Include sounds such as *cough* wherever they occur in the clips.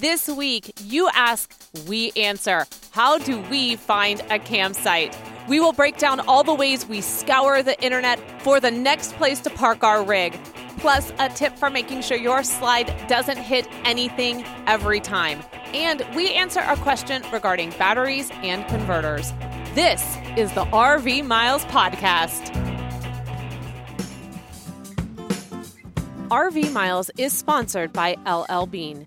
This week, you ask, we answer. How do we find a campsite? We will break down all the ways we scour the internet for the next place to park our rig. Plus, a tip for making sure your slide doesn't hit anything every time. And we answer a question regarding batteries and converters. This is the RV Miles Podcast. RV Miles is sponsored by LL Bean,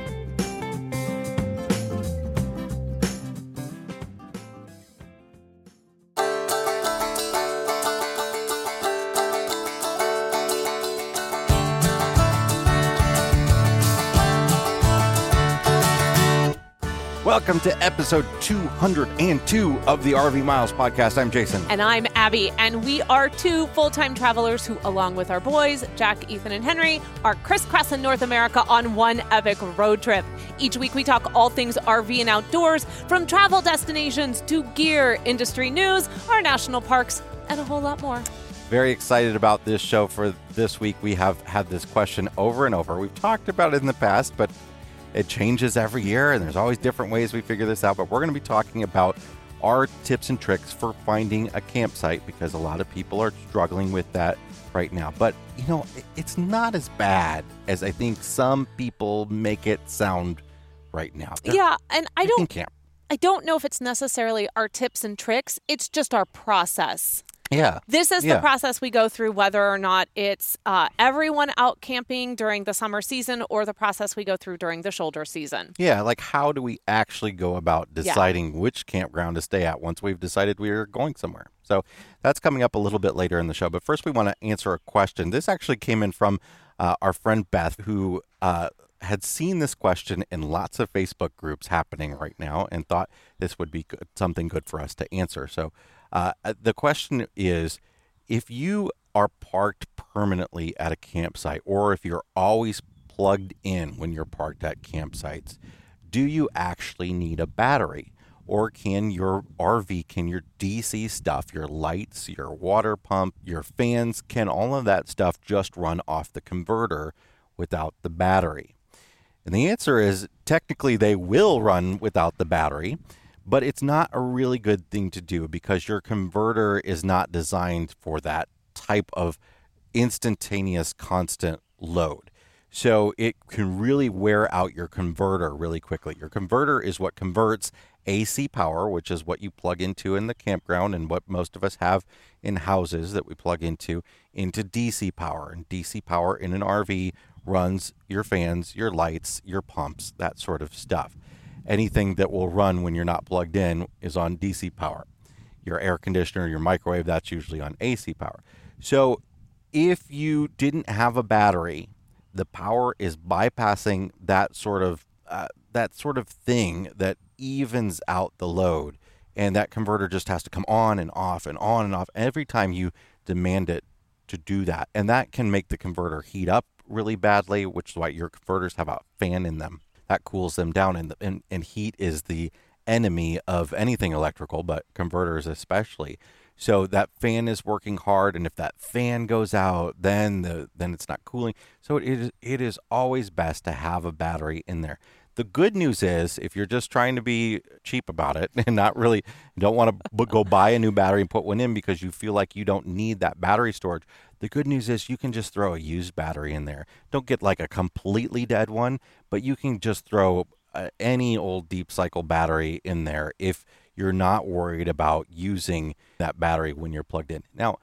Welcome to episode 202 of the RV Miles podcast. I'm Jason. And I'm Abby, and we are two full time travelers who, along with our boys, Jack, Ethan, and Henry, are crisscrossing North America on one epic road trip. Each week, we talk all things RV and outdoors, from travel destinations to gear, industry news, our national parks, and a whole lot more. Very excited about this show for this week. We have had this question over and over. We've talked about it in the past, but it changes every year, and there's always different ways we figure this out. But we're going to be talking about our tips and tricks for finding a campsite because a lot of people are struggling with that right now. But, you know, it's not as bad as I think some people make it sound right now. They're, yeah, and I don't camp. I don't know if it's necessarily our tips and tricks. It's just our process. Yeah. This is yeah. the process we go through, whether or not it's uh, everyone out camping during the summer season or the process we go through during the shoulder season. Yeah. Like, how do we actually go about deciding yeah. which campground to stay at once we've decided we are going somewhere? So that's coming up a little bit later in the show. But first, we want to answer a question. This actually came in from uh, our friend Beth, who uh, had seen this question in lots of Facebook groups happening right now and thought this would be good, something good for us to answer. So uh, uh, the question is if you are parked permanently at a campsite or if you're always plugged in when you're parked at campsites, do you actually need a battery? Or can your RV, can your DC stuff, your lights, your water pump, your fans, can all of that stuff just run off the converter without the battery? And the answer is technically they will run without the battery but it's not a really good thing to do because your converter is not designed for that type of instantaneous constant load. So it can really wear out your converter really quickly. Your converter is what converts AC power, which is what you plug into in the campground and what most of us have in houses that we plug into, into DC power. And DC power in an RV runs your fans, your lights, your pumps, that sort of stuff anything that will run when you're not plugged in is on DC power. Your air conditioner, your microwave, that's usually on AC power. So if you didn't have a battery, the power is bypassing that sort of uh, that sort of thing that evens out the load, and that converter just has to come on and off and on and off every time you demand it to do that, and that can make the converter heat up really badly, which is why your converters have a fan in them that cools them down. And, and, and heat is the enemy of anything electrical, but converters especially. So that fan is working hard, and if that fan goes out, then the then it's not cooling. So it is it is always best to have a battery in there. The good news is, if you're just trying to be cheap about it *laughs* and not really don't want to go buy a new battery and put one in because you feel like you don't need that battery storage, the good news is you can just throw a used battery in there. Don't get like a completely dead one, but you can just throw uh, any old deep cycle battery in there if you're not worried about using that battery when you're plugged in. Now,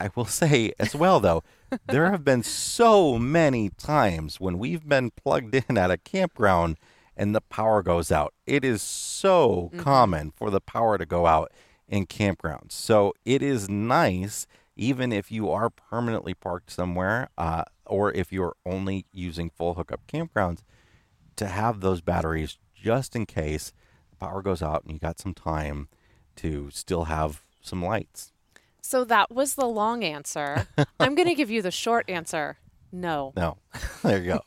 I will *laughs* say as well, though, there have been so many times when we've been plugged in at a campground and the power goes out. It is so mm-hmm. common for the power to go out in campgrounds. So it is nice, even if you are permanently parked somewhere uh, or if you're only using full hookup campgrounds, to have those batteries just in case the power goes out and you got some time to still have some lights. So that was the long answer. *laughs* I'm going to give you the short answer. No. No. *laughs* there you go.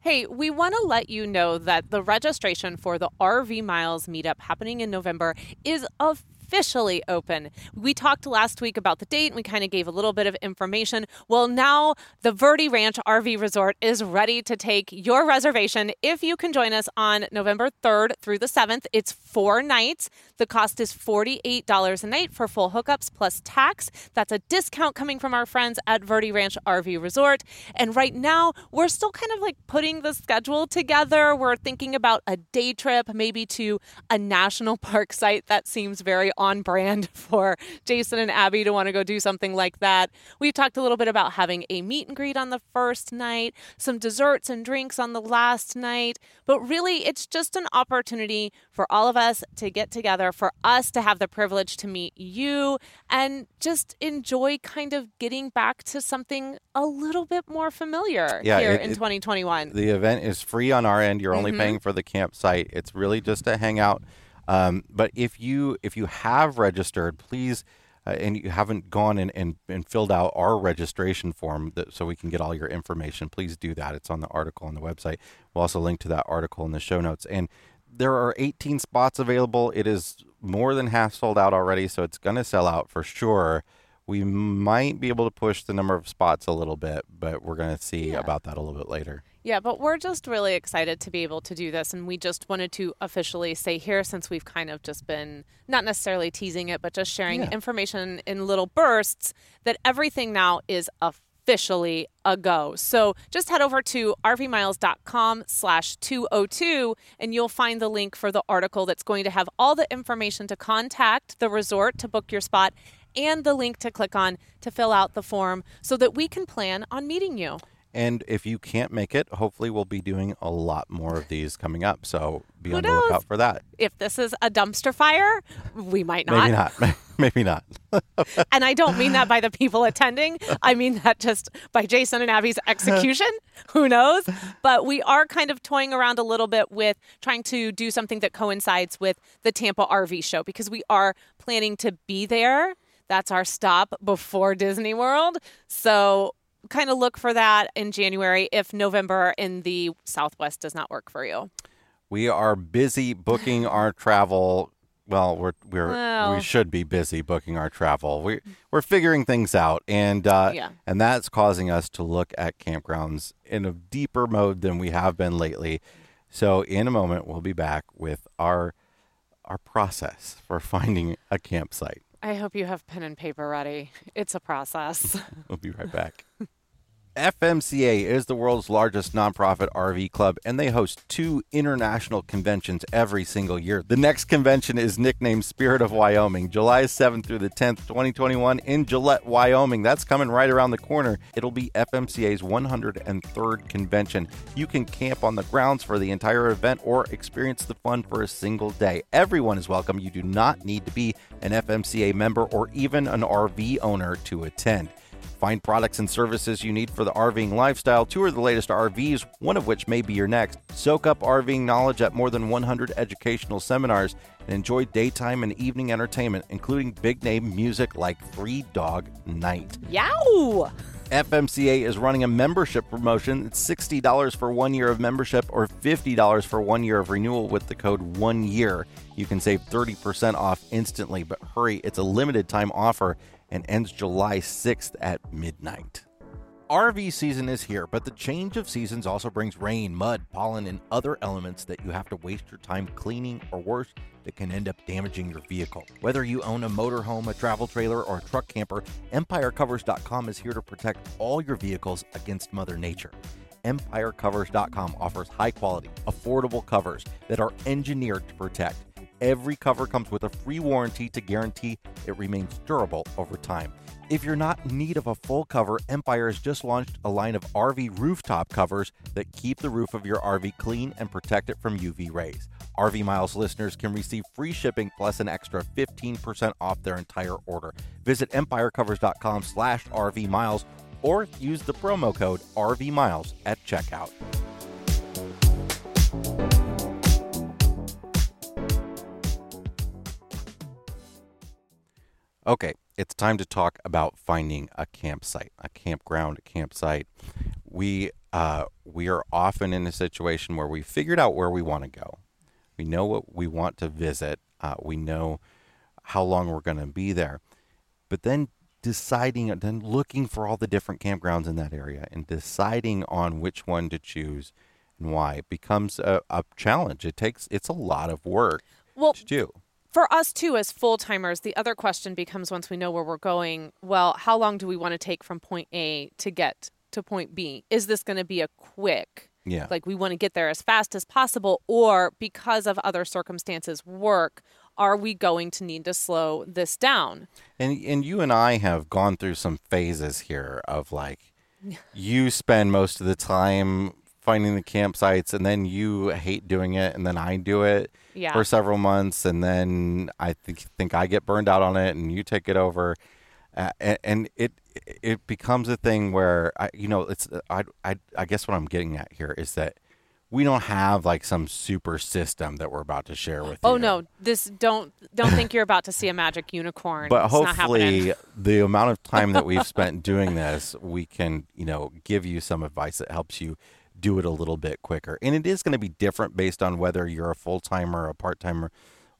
Hey, we want to let you know that the registration for the RV Miles meetup happening in November is of officially open. We talked last week about the date and we kind of gave a little bit of information. Well, now the Verde Ranch RV Resort is ready to take your reservation if you can join us on November 3rd through the 7th. It's four nights. The cost is $48 a night for full hookups plus tax. That's a discount coming from our friends at Verde Ranch RV Resort. And right now, we're still kind of like putting the schedule together. We're thinking about a day trip, maybe to a national *laughs* park site that seems very on brand *laughs* for Jason and Abby to want to go do something like that. We've talked a little bit about having a meet and greet on the first night, some desserts and drinks on the last night, but really it's just an opportunity for all of us to get together, for us to have the privilege to meet you and just enjoy kind of getting back to something a little bit more familiar yeah, here it, in 2021. the event is free on our end. You're only mm-hmm. paying for the campsite. It's really just a hangout um, but if you if you have registered, please. Uh, and you haven't gone and, and, and filled out our registration form that, so we can get all your information, please do that. It's on the article on the website. We'll also link to that article in the show notes. And there are 18 spots available. It is more than half sold out already, so it's going to sell out for sure. We might be able to push the number of spots a little bit, but we're going to see yeah. about that a little bit later. Yeah, but we're just really excited to be able to do this. And we just wanted to officially say here, since we've kind of just been not necessarily teasing it, but just sharing yeah. information in little bursts, that everything now is officially a go. So just head over to rvmiles.com slash 202 and you'll find the link for the article that's going to have all the information to contact the resort to book your spot and the link to click on to fill out the form so that we can plan on meeting you. And if you can't make it, hopefully we'll be doing a lot more of these coming up. So be Who on the lookout for that. If this is a dumpster fire, we might not. Maybe not. *laughs* Maybe not. *laughs* and I don't mean that by the people attending. I mean that just by Jason and Abby's execution. *laughs* Who knows? But we are kind of toying around a little bit with trying to do something that coincides with the Tampa RV show because we are planning to be there. That's our stop before Disney World. So kind of look for that in January if November in the Southwest does not work for you. We are busy booking our travel. Well, we're we're well, we should be busy booking our travel. We we're figuring things out, and uh, yeah. and that's causing us to look at campgrounds in a deeper mode than we have been lately. So in a moment, we'll be back with our our process for finding a campsite. I hope you have pen and paper ready. It's a process. *laughs* we'll be right back. *laughs* FMCA is the world's largest nonprofit RV club, and they host two international conventions every single year. The next convention is nicknamed Spirit of Wyoming, July 7th through the 10th, 2021, in Gillette, Wyoming. That's coming right around the corner. It'll be FMCA's 103rd convention. You can camp on the grounds for the entire event or experience the fun for a single day. Everyone is welcome. You do not need to be an FMCA member or even an RV owner to attend. Find products and services you need for the RVing lifestyle, tour the latest RVs, one of which may be your next. Soak up RVing knowledge at more than 100 educational seminars and enjoy daytime and evening entertainment, including big name music like Three Dog Night. Yow! FMCA is running a membership promotion. It's $60 for one year of membership or $50 for one year of renewal with the code one year. You can save 30% off instantly, but hurry, it's a limited time offer and ends July 6th at midnight. RV season is here, but the change of seasons also brings rain, mud, pollen, and other elements that you have to waste your time cleaning, or worse, that can end up damaging your vehicle. Whether you own a motorhome, a travel trailer, or a truck camper, EmpireCovers.com is here to protect all your vehicles against Mother Nature. EmpireCovers.com offers high quality, affordable covers that are engineered to protect Every cover comes with a free warranty to guarantee it remains durable over time. If you're not in need of a full cover, Empire has just launched a line of RV rooftop covers that keep the roof of your RV clean and protect it from UV rays. RV Miles listeners can receive free shipping plus an extra 15% off their entire order. Visit empirecovers.com slash rvmiles or use the promo code RVMiles at checkout. Okay, it's time to talk about finding a campsite, a campground, a campsite. We uh, we are often in a situation where we figured out where we want to go. We know what we want to visit. Uh, we know how long we're going to be there. But then deciding, then looking for all the different campgrounds in that area and deciding on which one to choose and why it becomes a, a challenge. It takes, it's a lot of work well, to do. For us too, as full timers, the other question becomes once we know where we're going, well, how long do we want to take from point A to get to point B? Is this going to be a quick yeah. Like we want to get there as fast as possible, or because of other circumstances, work, are we going to need to slow this down? And and you and I have gone through some phases here of like *laughs* you spend most of the time finding the campsites and then you hate doing it and then I do it yeah. for several months and then I think think I get burned out on it and you take it over uh, and, and, it it becomes a thing where I, you know it's I, I I guess what I'm getting at here is that we don't have like some super system that we're about to share with oh, you. Oh no, this don't don't think you're about to see a magic unicorn. But it's hopefully the amount of time that we've *laughs* spent doing this, we can, you know, give you some advice that helps you do it a little bit quicker. And it is going to be different based on whether you're a full-timer, a part-timer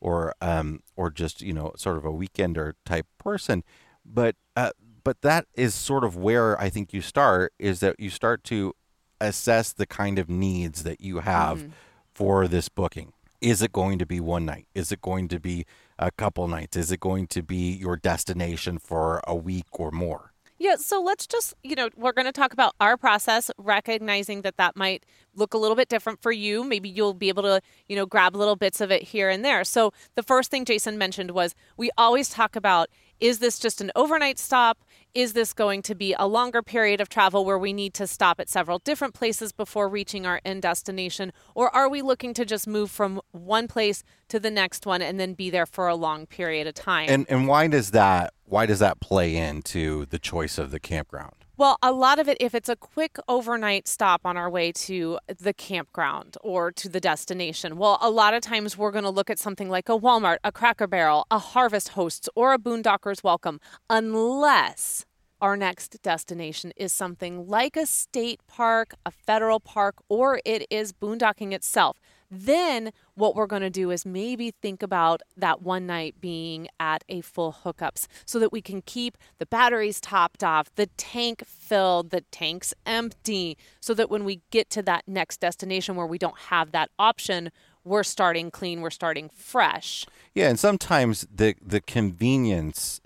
or um or just, you know, sort of a weekender type person but uh, but that is sort of where I think you start is that you start to assess the kind of needs that you have mm-hmm. for this booking. Is it going to be one night? Is it going to be a couple nights? Is it going to be your destination for a week or more? Yeah, so let's just, you know, we're going to talk about our process, recognizing that that might look a little bit different for you. Maybe you'll be able to, you know, grab little bits of it here and there. So the first thing Jason mentioned was we always talk about is this just an overnight stop? Is this going to be a longer period of travel where we need to stop at several different places before reaching our end destination? Or are we looking to just move from one place to the next one and then be there for a long period of time? And and why does that why does that play into the choice of the campground? Well, a lot of it, if it's a quick overnight stop on our way to the campground or to the destination, well, a lot of times we're going to look at something like a Walmart, a Cracker Barrel, a Harvest Hosts, or a Boondocker's Welcome, unless our next destination is something like a state park, a federal park, or it is boondocking itself. Then what we're going to do is maybe think about that one night being at a full hookups so that we can keep the batteries topped off, the tank filled, the tanks empty, so that when we get to that next destination where we don't have that option, we're starting clean, we're starting fresh. Yeah, and sometimes the the convenience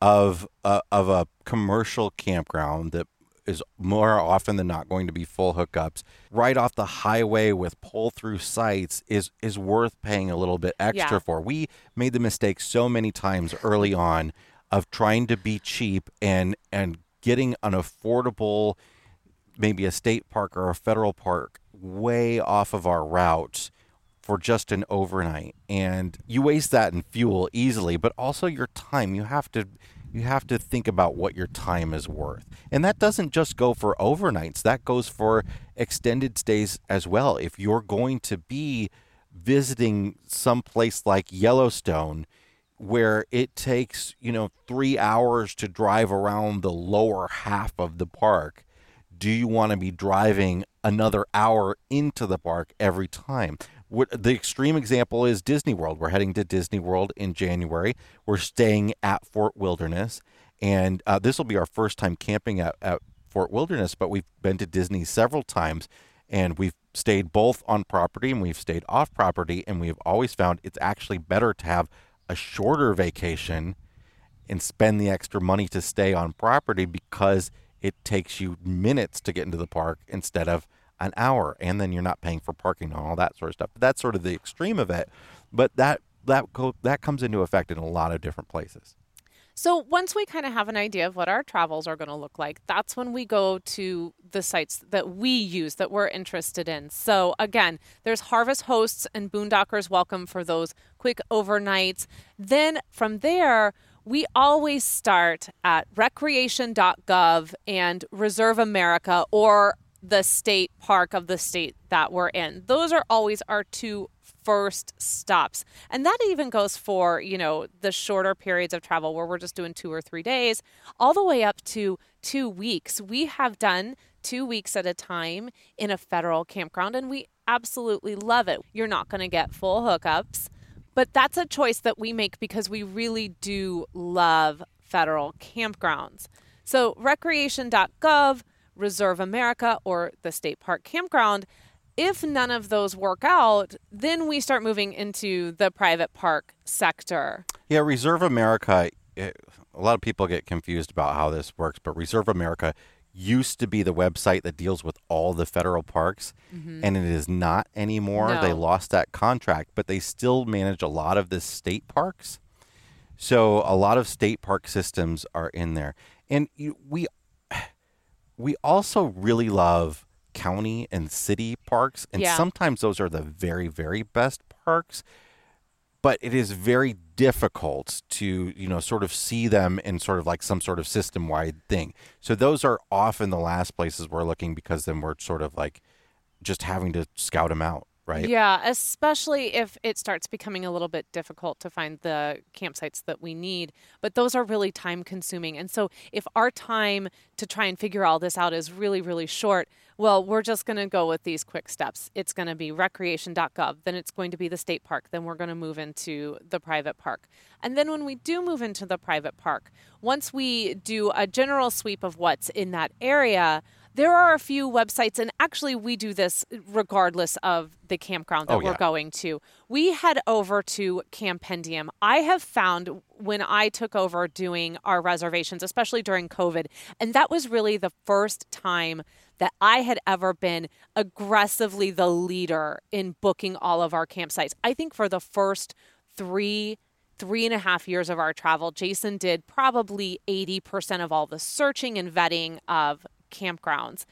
of a, of a commercial campground that is more often than not going to be full hookups right off the highway with pull through sites is is worth paying a little bit extra yeah. for. We made the mistake so many times early on of trying to be cheap and and getting an affordable maybe a state park or a federal park way off of our route for just an overnight and you waste that in fuel easily but also your time you have to you have to think about what your time is worth. And that doesn't just go for overnights, that goes for extended stays as well. If you're going to be visiting some place like Yellowstone, where it takes, you know, three hours to drive around the lower half of the park, do you want to be driving another hour into the park every time? The extreme example is Disney World. We're heading to Disney World in January. We're staying at Fort Wilderness, and uh, this will be our first time camping at, at Fort Wilderness. But we've been to Disney several times, and we've stayed both on property and we've stayed off property, and we've always found it's actually better to have a shorter vacation and spend the extra money to stay on property because it takes you minutes to get into the park instead of an hour, and then you're not paying for parking and all that sort of stuff. But that's sort of the extreme of it. But that that co- that comes into effect in a lot of different places. So once we kind of have an idea of what our travels are going to look like, that's when we go to the sites that we use that we're interested in. So again, there's Harvest Hosts and Boondockers Welcome for those quick overnights. Then from there, we always start at recreation.gov and Reserve America or the state park of the state that we're in. Those are always our two first stops. And that even goes for, you know, the shorter periods of travel where we're just doing two or three days, all the way up to two weeks. We have done two weeks at a time in a federal campground, and we absolutely love it. You're not going to get full hookups, but that's a choice that we make because we really do love federal campgrounds. So, recreation.gov, Reserve America, or the state park campground if none of those work out, then we start moving into the private park sector. Yeah, Reserve America, it, a lot of people get confused about how this works, but Reserve America used to be the website that deals with all the federal parks, mm-hmm. and it is not anymore. No. They lost that contract, but they still manage a lot of the state parks. So a lot of state park systems are in there, and you, we we also really love county and city parks, and yeah. sometimes those are the very very best parks but it is very difficult to you know sort of see them in sort of like some sort of system wide thing so those are often the last places we're looking because then we're sort of like just having to scout them out right yeah especially if it starts becoming a little bit difficult to find the campsites that we need but those are really time consuming and so if our time to try and figure all this out is really really short well, we're just going to go with these quick steps. It's going to be recreation.gov, then it's going to be the state park, then we're going to move into the private park. And then when we do move into the private park, once we do a general sweep of what's in that area, there are a few websites, and actually, we do this regardless of the campground that oh, yeah. we're going to. We head over to Campendium. I have found when I took over doing our reservations, especially during COVID, and that was really the first time that I had ever been aggressively the leader in booking all of our campsites. I think for the first three three and a half years of our travel, Jason did probably 80% of all the searching and vetting of campgrounds.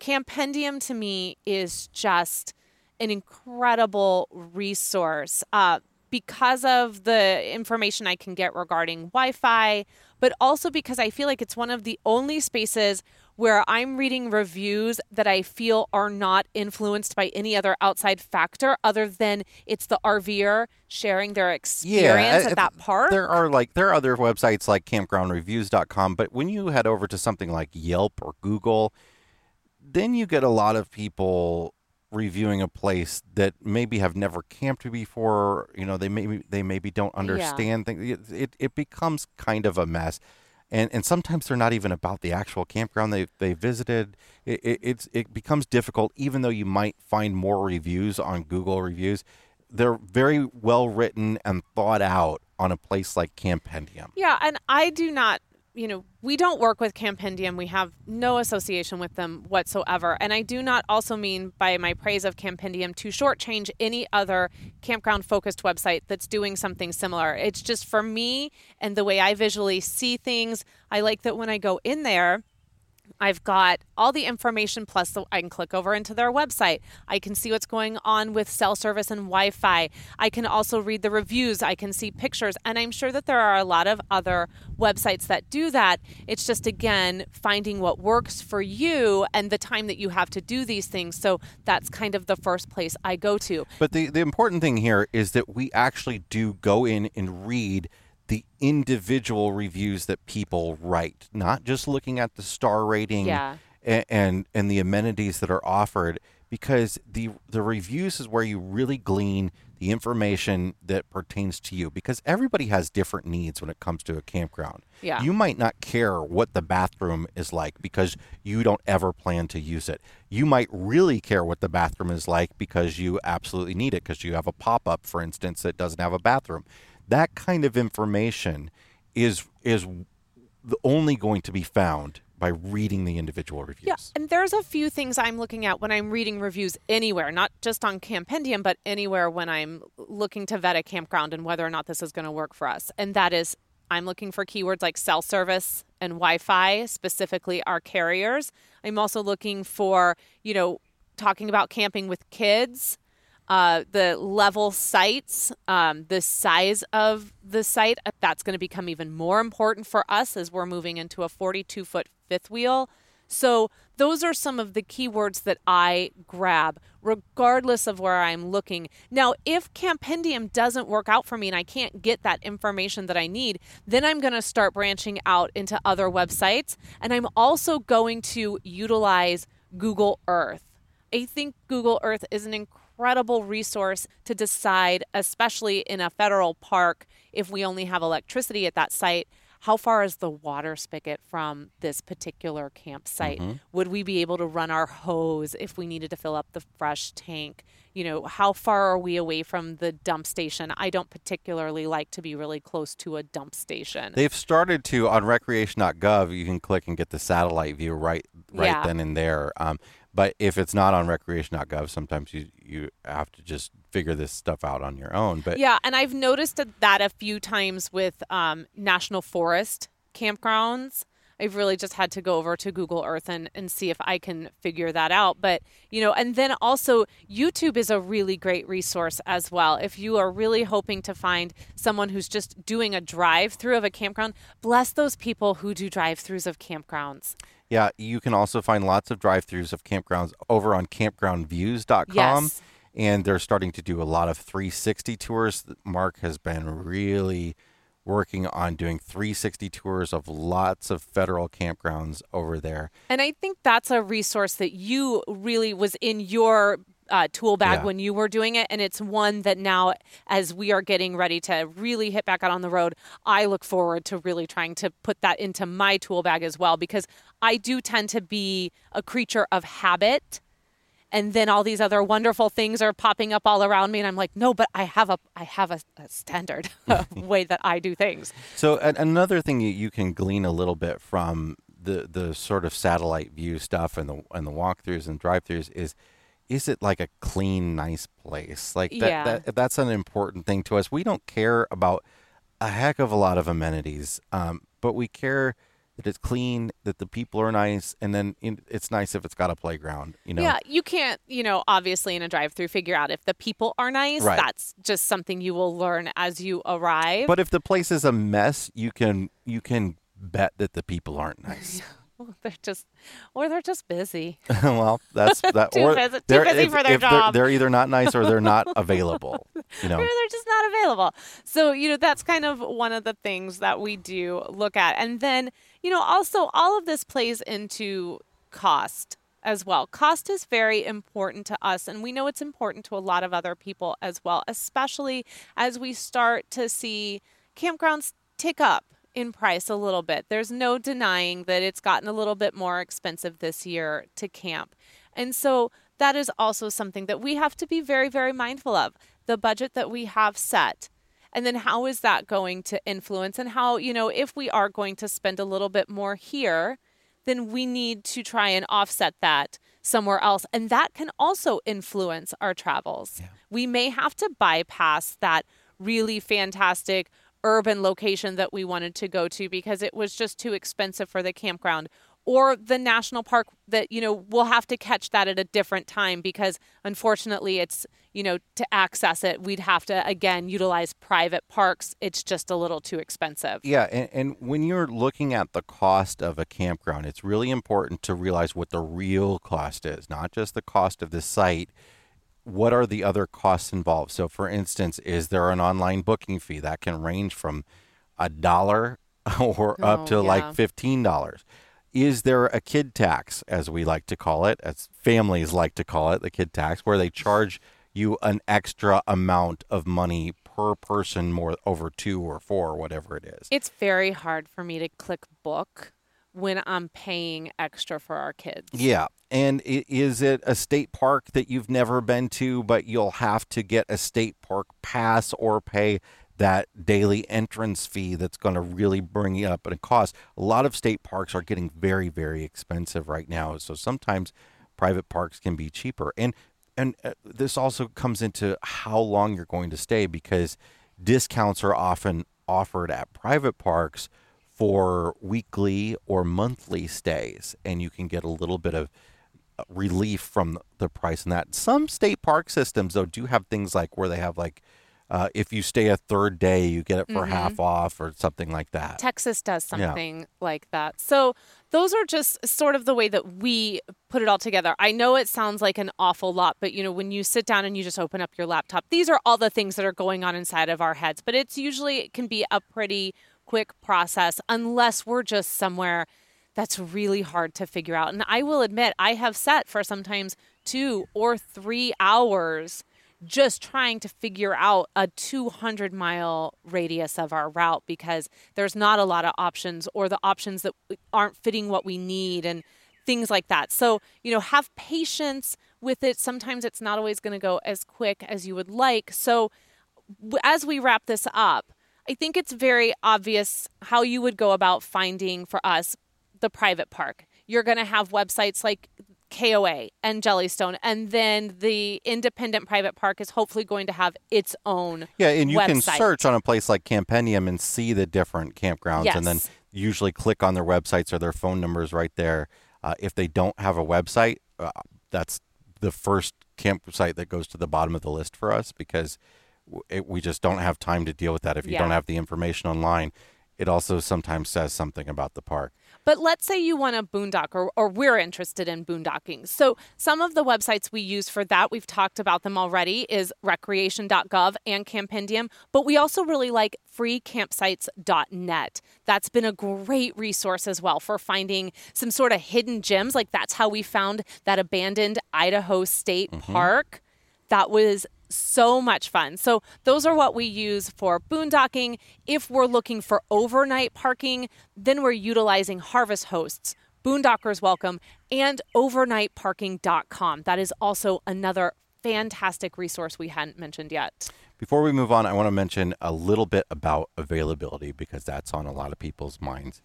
Campendium to me is just an incredible resource uh, because of the information I can get regarding Wi Fi, but also because I feel like it's one of the only spaces where I'm reading reviews that I feel are not influenced by any other outside factor other than it's the RVer sharing their experience yeah, at that park. There are like there are other websites like campgroundreviews.com, but when you head over to something like Yelp or Google, then you get a lot of people reviewing a place that maybe have never camped before, you know, they maybe they maybe don't understand yeah. things. It, it it becomes kind of a mess and and sometimes they're not even about the actual campground they they visited. It, it, it's it becomes difficult, even though you might find more reviews on Google reviews. They're very well written and thought out on a place like Campendium. Yeah, and I do not you know, we don't work with Campendium. We have no association with them whatsoever. And I do not also mean by my praise of Campendium to shortchange any other campground focused website that's doing something similar. It's just for me and the way I visually see things. I like that when I go in there, I've got all the information plus the, I can click over into their website. I can see what's going on with cell service and Wi Fi. I can also read the reviews. I can see pictures. And I'm sure that there are a lot of other websites that do that. It's just, again, finding what works for you and the time that you have to do these things. So that's kind of the first place I go to. But the, the important thing here is that we actually do go in and read the individual reviews that people write, not just looking at the star rating yeah. and, and, and the amenities that are offered because the the reviews is where you really glean the information that pertains to you because everybody has different needs when it comes to a campground. Yeah. You might not care what the bathroom is like because you don't ever plan to use it. You might really care what the bathroom is like because you absolutely need it because you have a pop-up for instance that doesn't have a bathroom that kind of information is is only going to be found by reading the individual reviews. Yeah, and there's a few things I'm looking at when I'm reading reviews anywhere, not just on Campendium, but anywhere when I'm looking to vet a campground and whether or not this is going to work for us. And that is, I'm looking for keywords like cell service and Wi-Fi, specifically our carriers. I'm also looking for, you know, talking about camping with kids uh, the level sites, um, the size of the site, that's going to become even more important for us as we're moving into a 42 foot fifth wheel So those are some of the keywords that I grab, regardless of where I'm looking. Now, if Campendium doesn't work out for me and I can't get that information that I need, then I'm going to start branching out into other websites. And I'm also going to utilize Google Earth. I think Google Earth is an incredible resource to decide, especially in a federal park, if we only have electricity at that site how far is the water spigot from this particular campsite? Mm-hmm. Would we be able to run our hose if we needed to fill up the fresh tank? You know, how far are we away from the dump station? I don't particularly like to be really close to a dump station. They've started to on recreation.gov. You can click and get the satellite view right right yeah. then and there. Um, but if it's not on recreation.gov, sometimes you, you have to just figure this stuff out on your own. But yeah, and I've noticed that a few times with um, national forest campgrounds. I've really just had to go over to Google Earth and, and see if I can figure that out. But, you know, and then also YouTube is a really great resource as well. If you are really hoping to find someone who's just doing a drive through of a campground, bless those people who do drive throughs of campgrounds. Yeah, you can also find lots of drive-throughs of campgrounds over on campgroundviews.com. Yes. And they're starting to do a lot of 360 tours. Mark has been really working on doing 360 tours of lots of federal campgrounds over there. And I think that's a resource that you really was in your uh, tool bag yeah. when you were doing it. And it's one that now, as we are getting ready to really hit back out on the road, I look forward to really trying to put that into my tool bag as well, because I do tend to be a creature of habit. And then all these other wonderful things are popping up all around me, and I'm like, no, but I have a, I have a, a standard *laughs* way that I do things. So another thing you can glean a little bit from the the sort of satellite view stuff and the and the walkthroughs and drive-throughs is is it like a clean, nice place? Like that, yeah. that that's an important thing to us. We don't care about a heck of a lot of amenities, um, but we care that it's clean, that the people are nice, and then it's nice if it's got a playground. You know. Yeah, you can't, you know, obviously in a drive-through figure out if the people are nice. Right. That's just something you will learn as you arrive. But if the place is a mess, you can you can bet that the people aren't nice. *laughs* *laughs* they're just, or they're just busy. *laughs* well, that's *laughs* that. too, or busy, too busy if, for their job. They're, they're, either not nice or they're not available. You know, or they're just not available. So you know that's kind of one of the things that we do look at, and then you know also all of this plays into cost as well. Cost is very important to us, and we know it's important to a lot of other people as well, especially as we start to see campgrounds tick up in price a little bit. There's no denying that it's gotten a little bit more expensive this year to camp. And so that is also something that we have to be very, very mindful of the budget that we have set. And then how is that going to influence? And how, you know, if we are going to spend a little bit more here, then we need to try and offset that somewhere else. And that can also influence our travels. Yeah. We may have to bypass that really fantastic urban location that we wanted to go to because it was just too expensive for the campground or the national park that you know we'll have to catch that at a different time because unfortunately it's you know to access it we'd have to again utilize private parks. It's just a little too expensive. Yeah and, and when you're looking at the cost of a campground it's really important to realize what the real cost is not just the cost of the site what are the other costs involved? So, for instance, is there an online booking fee that can range from a dollar *laughs* or oh, up to yeah. like fifteen dollars? Is there a kid tax, as we like to call it, as families like to call it, the kid tax, where they charge you an extra amount of money per person, more over two or four, or whatever it is? It's very hard for me to click book when I'm paying extra for our kids. Yeah. And is it a state park that you've never been to, but you'll have to get a state park pass or pay that daily entrance fee that's going to really bring you up in cost? A lot of state parks are getting very, very expensive right now. So sometimes private parks can be cheaper. And and uh, this also comes into how long you're going to stay because discounts are often offered at private parks for weekly or monthly stays, and you can get a little bit of uh, relief from the price in that. Some state park systems, though, do have things like where they have like uh, if you stay a third day, you get it for mm-hmm. half off or something like that. Texas does something yeah. like that. So those are just sort of the way that we put it all together. I know it sounds like an awful lot, but you know, when you sit down and you just open up your laptop, these are all the things that are going on inside of our heads. But it's usually it can be a pretty quick process unless we're just somewhere that's really hard to figure out. And I will admit, I have sat for sometimes two or three hours just trying to figure out a 200 mile radius of our route because there's not a lot of options or the options that aren't fitting what we need and things like that. So, you know, have patience with it. Sometimes it's not always going to go as quick as you would like. So, as we wrap this up, I think it's very obvious how you would go about finding for us the private park. You're going to have websites like KOA and Jellystone, and then the independent private park is hopefully going to have its own. Yeah, and you website. can search on a place like Campendium and see the different campgrounds, yes. and then usually click on their websites or their phone numbers right there. Uh, if they don't have a website, uh, that's the first campsite that goes to the bottom of the list for us because it, we just don't have time to deal with that if you Yeah. don't have the information online. It also sometimes says something about the park. But let's say you want to boondock, or, or we're interested in boondocking. So, some of the websites we use for that, we've talked about them already, is recreation.gov and Campendium. But we also really like freecampsites.net. That's been a great resource as well for finding some sort of hidden gems. Like, that's how we found that abandoned Idaho State mm-hmm. Park. That was so much fun. So, those are what we use for boondocking. If we're looking for overnight parking, then we're utilizing Harvest Hosts, Boondockers Welcome, and overnightparking.com. That is also another fantastic resource we hadn't mentioned yet. Before we move on, I want to mention a little bit about availability because that's on a lot of people's minds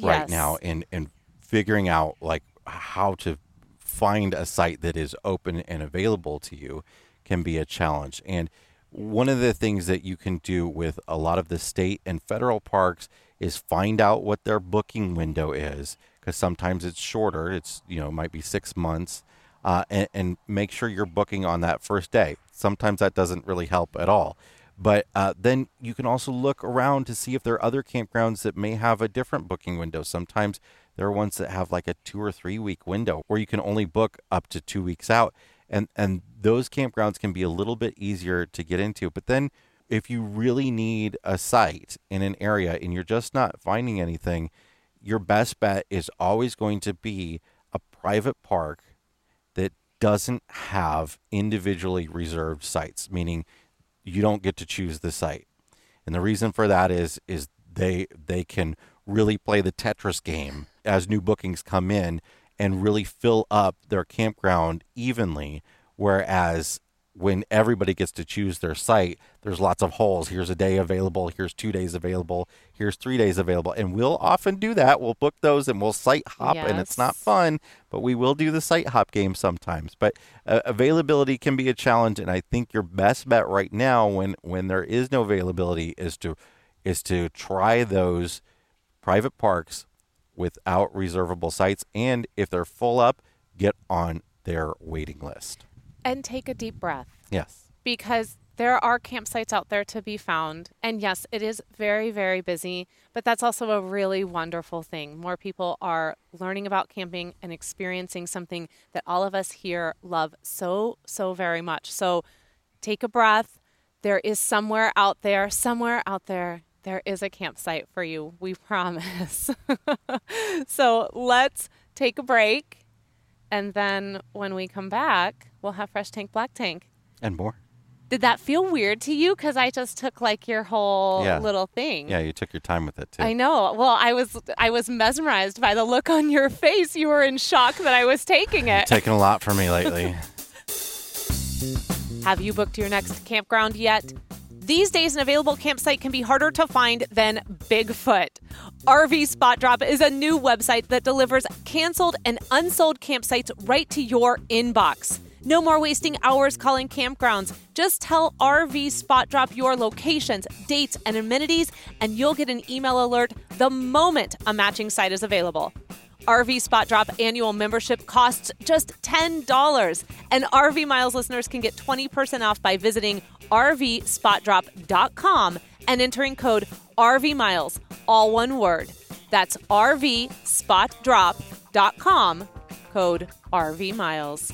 right now and and figuring out like how to find a site that is open and available to you can be a challenge. And one of the things that you can do with a lot of the state and federal parks is find out what their booking window is because sometimes it's shorter. It's you know it might be six months, uh, and, and make sure you're booking on that first day. Sometimes that doesn't really help at all. But uh, then you can also look around to see if there are other campgrounds that may have a different booking window. Sometimes there are ones that have like a two or three week window where you can only book up to two weeks out. And, and those campgrounds can be a little bit easier to get into. But then if you really need a site in an area and you're just not finding anything, your best bet is always going to be a private park that doesn't have individually reserved sites, meaning you don't get to choose the site. And the reason for that is is they they can really play the Tetris game as new bookings come in and really fill up their campground evenly whereas when everybody gets to choose their site, there's lots of holes. Here's a day available. Here's two days available. Here's three days available. And we'll often do that. We'll book those and we'll site hop, and it's not fun, but we will do the site hop game sometimes. But uh, availability can be a challenge, and I think your best bet right now, when when there is no availability, is to is to try those private parks without reservable sites, and if they're full up, get on their waiting list. And take a deep breath. Yes. because there are campsites out there to be found. And yes, it is very, very busy, but that's also a really wonderful thing. More people are learning about camping and experiencing something that all of us here love so, so very much. So take a breath. There is somewhere out there, somewhere out there, there is a campsite for you. We *laughs* promise. *laughs* so let's take a break. And then when we come back, we'll have Fresh Tank Black Tank. And more. Did that feel weird to you? Because I just took like your whole Yeah. little thing. Yeah, you took your time with it too. I know. Well, I was I was mesmerized by the look on your face. You were in shock that I was taking it. Taking a lot from me lately. *laughs* Have you booked your next campground yet? These days, an available campsite can be harder to find than Bigfoot. RV Spot Drop is a new website that delivers canceled and unsold campsites right to your inbox. No more wasting hours calling campgrounds. Just tell RV Spot Drop your locations, dates, and amenities, and you'll get an email alert the moment a matching site is available. RV Spot Drop annual membership costs just $10, and RV Miles listeners can get 20% off by visiting rvspotdrop.com and entering code RVMiles, all one word. That's rvspotdrop.com, code RVMiles.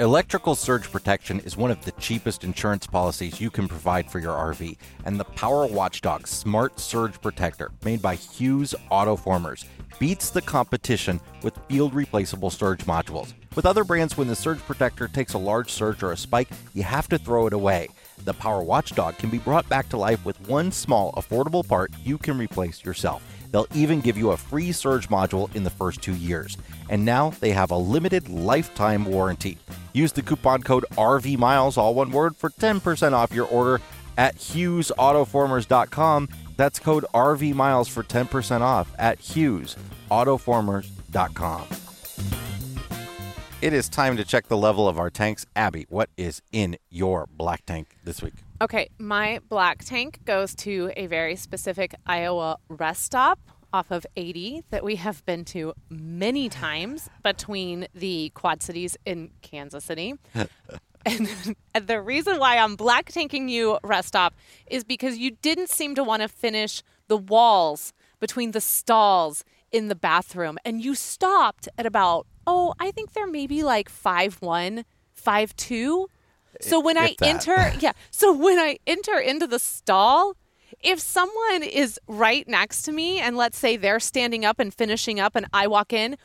Electrical surge protection is one of the cheapest insurance policies you can provide for your RV, and the Power Watchdog Smart Surge Protector, made by Hughes Autoformers, beats the competition with field replaceable surge modules. With other brands, when the surge protector takes a large surge or a spike, you have to throw it away. The Power Watchdog can be brought back to life with one small, affordable part you can replace yourself. They'll even give you a free surge module in the first two years. And now they have a limited lifetime warranty. Use the coupon code RVMiles, all one word, for 10% off your order at HughesAutoformers.com. That's code RVMiles for 10% off at HughesAutoformers.com. It is time to check the level of our tanks. Abby, what is in your black tank this week? Okay, my black tank goes to a very specific Iowa rest stop off of 80 that we have been to many times between the Quad Cities in Kansas City. *laughs* and, and *laughs* the reason why I'm black tanking you rest stop is because you didn't seem to want to finish the walls between the stalls in the bathroom and you stopped at about oh i think they're maybe like five one five two. So when i enter *laughs* yeah so when i enter into the stall if someone is right next to me and let's say they're standing up and finishing up and i walk in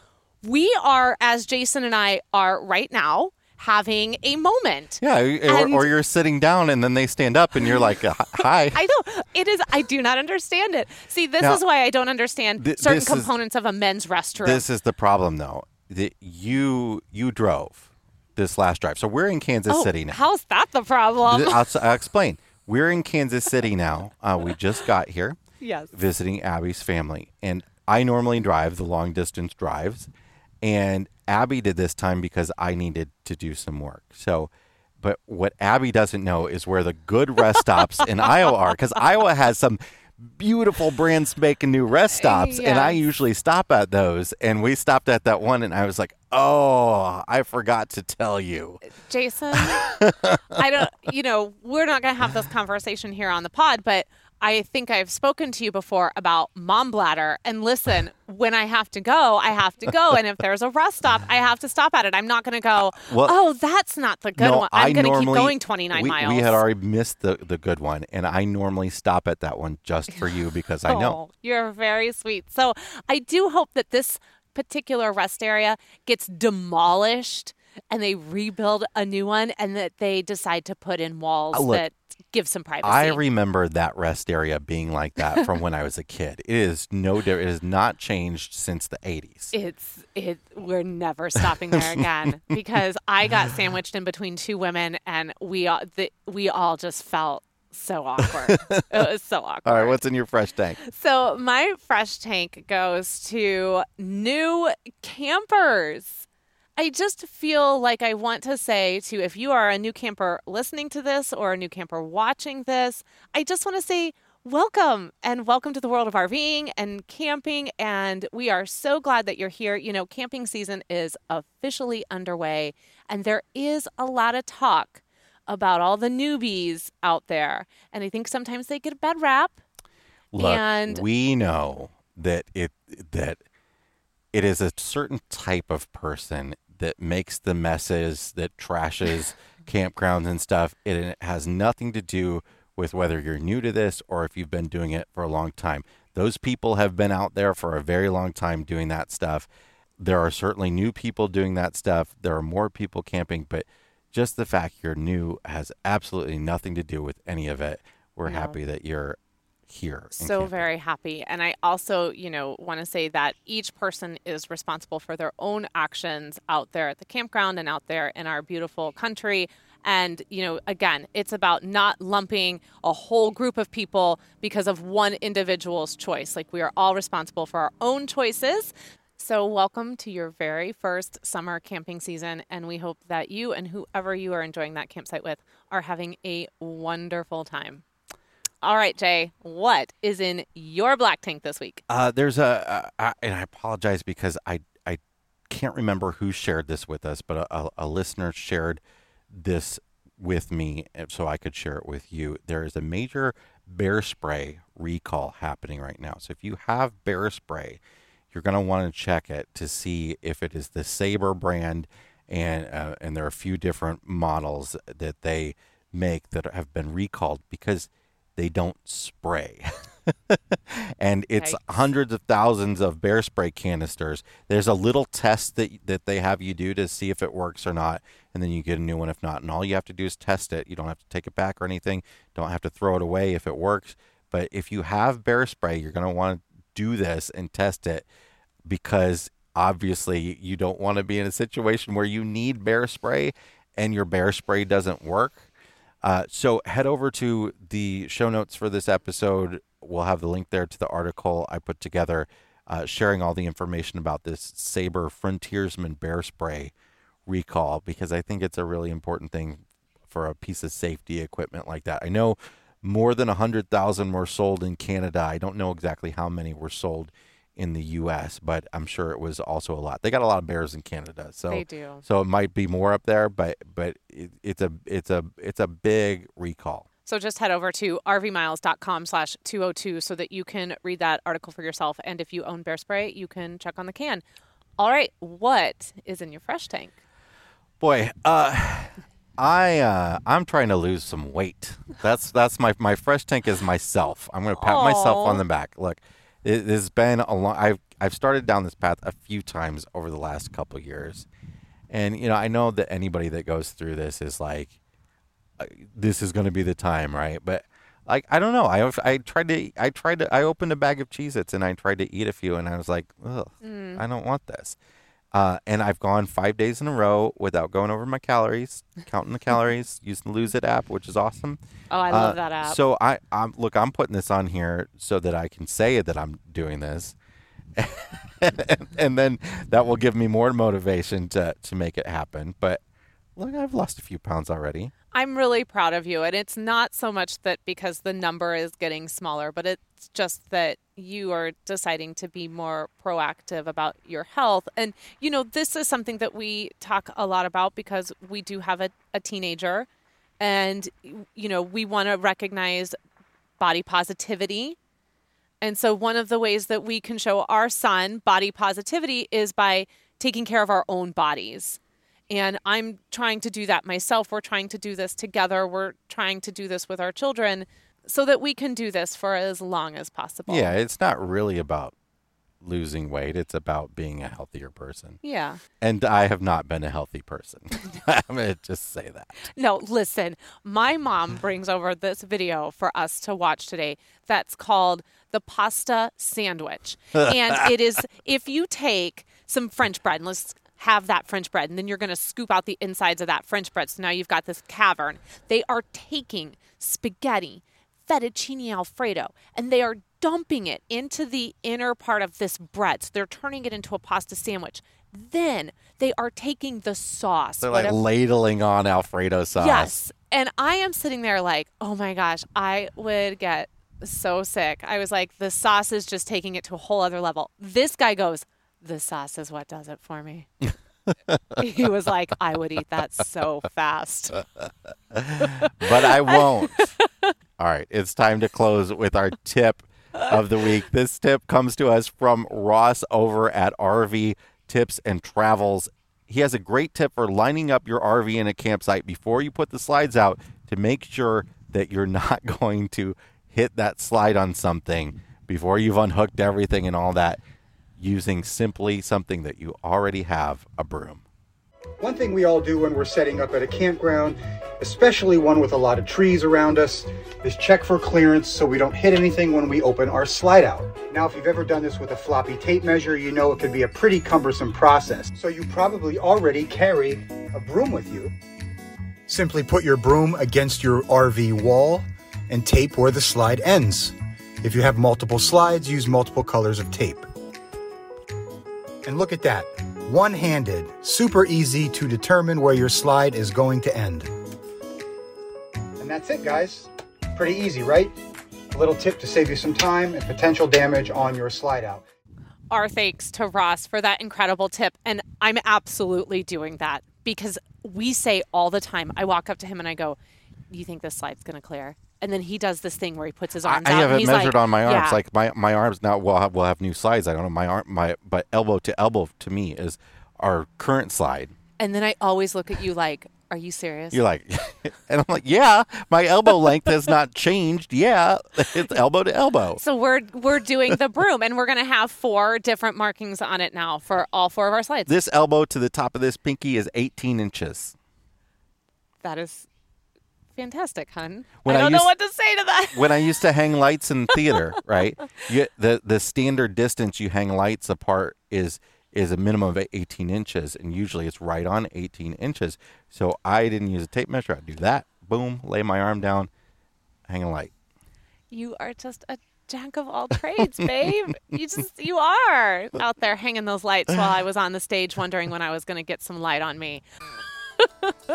we are as jason and i are right now having a moment. Yeah, or, or, you're sitting down and then they stand up and you're like, "Hi." *laughs* I know it is. I do not understand it. See, this now, is why I don't understand th- certain components is, of a men's restroom. This is the problem, though. That you you drove this last drive, so we're in Kansas oh, City now. How's that the problem? I'll, I'll *laughs* explain. We're in Kansas City now. Uh, we just got here. Yes. Visiting Abby's family, and I normally drive the long distance drives, and Abby did this time because I needed to do some work. So, but what Abby doesn't know is where the good rest stops in *laughs* Iowa are because Iowa has some beautiful brand spanking new rest stops, yes. and I usually stop at those. And we stopped at that one, and I was like, "Oh, I forgot to tell you, Jason." *laughs* I don't, you know, we're not going to have this conversation here on the pod, but I think I've spoken to you before about mom bladder. And listen, when I have to go, I have to go. And if there's a rest stop, I have to stop at it. I'm not going to go, well, oh, that's not the good no, one. I'm going to keep going 29 we, miles. We had already missed the, the good one. And I normally stop at that one just for you because I *laughs* know. Oh, you're very sweet. So I do hope that this particular rest area gets demolished and they rebuild a new one and that they decide to put in walls uh, look, that give some privacy. I remember that rest area being like that from when I was a kid. It is no It has not changed since the 80s. It's it we're never stopping there again *laughs* because I got sandwiched in between two women and we all the, we all just felt so awkward. *laughs* it was so awkward. All right, what's in your fresh tank? So, my fresh tank goes to new campers. I just feel like I want to say to if you are a new camper listening to this or a new camper watching this, I just want to say welcome and welcome to the world of RVing and camping. And we are so glad that you're here. You know, camping season is officially underway, and there is a lot of talk about all the newbies out there. And I think sometimes they get a bad rap. Look, and we know that it that it is a certain type of person that makes the messes, that trashes *laughs* campgrounds and stuff. It, has nothing to do with whether you're new to this or if you've been doing it for a long time. Those people have been out there for a very long time doing that stuff. There are certainly new people doing that stuff. There are more people camping, but just the fact you're new has absolutely nothing to do with any of it. We're no. happy that you're here. So very happy. And I also, you know, want to say that each person is responsible for their own actions out there at the campground and out there in our beautiful country. And, you know, again, it's about not lumping a whole group of people because of one individual's choice. Like we are all responsible for our own choices. So, welcome to your very first summer camping season. And we hope that you and whoever you are enjoying that campsite with are having a wonderful time. All right, Jay, what is in your black tank this week? Uh, there's a, uh, and I apologize because I I can't remember who shared this with us, but a, a listener shared this with me so I could share it with you. There is a major bear spray recall happening right now. So if you have bear spray, you're going to want to check it to see if it is the Saber brand, and uh, and there are a few different models that they make that have been recalled because they don't spray. *laughs* and it's Yikes. hundreds of thousands of bear spray canisters. There's a little test that that they have you do to see if it works or not, and then you get a new one if not. And all you have to do is test it. You don't have to take it back or anything. Don't have to throw it away if it works. But if you have bear spray, you're going to want to do this and test it because obviously you don't want to be in a situation where you need bear spray and your bear spray doesn't work. Uh, so head over to the show notes for this episode we'll have the link there to the article I put together uh, sharing all the information about this Saber Frontiersman bear spray recall because I think it's a really important thing for a piece of safety equipment like that. I know more than 100,000 were sold in Canada. I don't know exactly how many were sold in the U.S., but I'm sure it was also a lot. They got a lot of bears in Canada, so they do. So it might be more up there, but but it, it's a it's a it's a big recall. So just head over to rvmiles.com slash 202 so that you can read that article for yourself. And if you own bear spray, you can check on the can. All right, what is in your fresh tank? Boy, uh, I uh, I'm trying to lose some weight. That's that's my my fresh tank is myself. I'm going to pat Aww. myself on the back. Look, it has been a long. I've I've started down this path a few times over the last couple years, and you know I know that anybody that goes through this is like, this is going to be the time, right? But like I don't know. I I tried to I tried to I opened a bag of Cheez-Its and I tried to eat a few and I was like, ugh, mm. I don't want this. Uh, and I've gone five days in a row without going over my calories, counting the *laughs* calories, using the Lose It app, which is awesome. Oh, I love uh, that app. So I, I'm look, I'm putting this on here so that I can say that I'm doing this, and, *laughs* and then that will give me more motivation to to make it happen. But look, I've lost a few pounds already. I'm really proud of you. And it's not so much that because the number is getting smaller, but it's just that you are deciding to be more proactive about your health. And, you know, this is something that we talk a lot about because we do have a, a teenager and, you know, we want to recognize body positivity. And so, one of the ways that we can show our son body positivity is by taking care of our own bodies and I'm trying to do that myself. We're trying to do this together. We're trying to do this with our children so that we can do this for as long as possible. Yeah, it's not really about losing weight, it's about being a healthier person. Yeah. And I have not been a healthy person. I'm going to just say that. No, listen, my mom brings over this video for us to watch today that's called the pasta sandwich. and it is *laughs* if you take some French bread, and let's have that French bread, and then you're going to scoop out the insides of that French bread. So now you've got this cavern. They are taking spaghetti, fettuccine alfredo, and they are dumping it into the inner part of this bread. So they're turning it into a pasta sandwich. Then they are taking the sauce. They're like ladling on Alfredo sauce. Yes. And I am sitting there like, oh my gosh, I would get so sick. I was like, the sauce is just taking it to a whole other level. This guy goes, the sauce is what does it for me. *laughs* he was like, I would eat that so fast. but I *laughs* won't. All right, it's time to close with our tip of the week. This tip comes to us from Ross over at RV Tips and Travels. He has a great tip for lining up your RV in a campsite before you put the slides out to make sure that you're not *laughs* going to hit that slide on something before you've unhooked everything and all that using simply something that you already have a broom. One thing we all do when we're setting up at a campground, especially one with a lot of trees around us, is check for clearance so we don't hit anything when we open our slide out. Now, if you've ever done this with a floppy tape measure, you know it can be a pretty cumbersome process. So you probably already carry a broom with you. Simply put your broom against your RV wall and tape where the slide ends. If you have multiple slides, use multiple colors of tape. And look at that, one handed, super easy to determine where your slide is going to end. And that's it, guys. Pretty easy, right? A little tip to save you some time and potential damage on your slide out. Our thanks to Ross for that incredible tip. And I'm absolutely doing that because we say all the time, I walk up to him and I go, You think this slide's going to clear? And then he does this thing where he puts his arms I, I have it measured like, on my arms. yeah. Like my, my arms now will have, will have new slides. I don't know my arm my but elbow to elbow to me is our current slide. and then I always look at you like, "Are you serious?" You're like, *laughs* and I'm like, yeah, my elbow length has not changed. Yeah, *laughs* it's elbow to elbow. so we're we're doing the broom, and we're gonna have four different markings on it now for all four of our slides. This elbow to the top of this pinky is 18 inches. that is fantastic, hun. When I I don't know used- what to say to that. when I used to hang *laughs* lights in theater, right? *laughs* You, the the standard distance you hang lights apart is is a minimum of 18 inches, and usually it's right on 18 inches. So I didn't use a tape measure. I do that, boom, lay my arm down, hang a light. You are just a jack of all trades, babe. *laughs* you just you are out there hanging those lights while I was on the stage wondering when I was going to get some light on me. *laughs*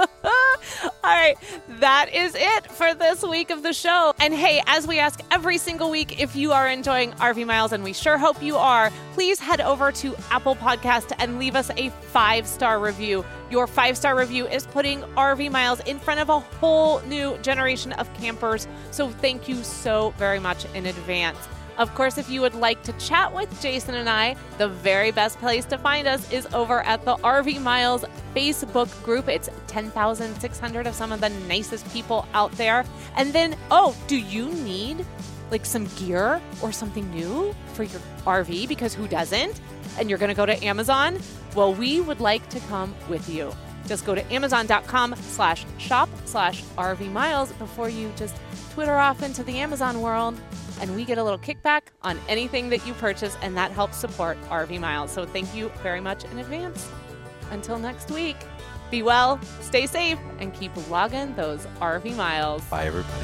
All right, that is it for this week of the show. And hey, as we ask every single week, if you are enjoying RV Miles, and we sure hope you are, please head over to Apple Podcast and leave us a five star review. Your five star review is putting RV Miles in front of a whole new generation of campers. So thank you so very much in advance. Of course, if you would like to chat with Jason and I, the very best place to find us is over at the RV Miles Facebook group. It's 10,600 of some of the nicest people out there. And then, oh, do you need like some gear or something new for your RV? Because who doesn't? And you're going to go to Amazon? Well, we would like to come with you. Just go to amazon.com slash shop slash RV miles before you just Twitter off into the Amazon world and we get a little kickback on anything that you purchase, and that helps support RV Miles. So thank you very much in advance. Until next week, be well, stay safe, and keep logging those RV miles. Bye, everybody.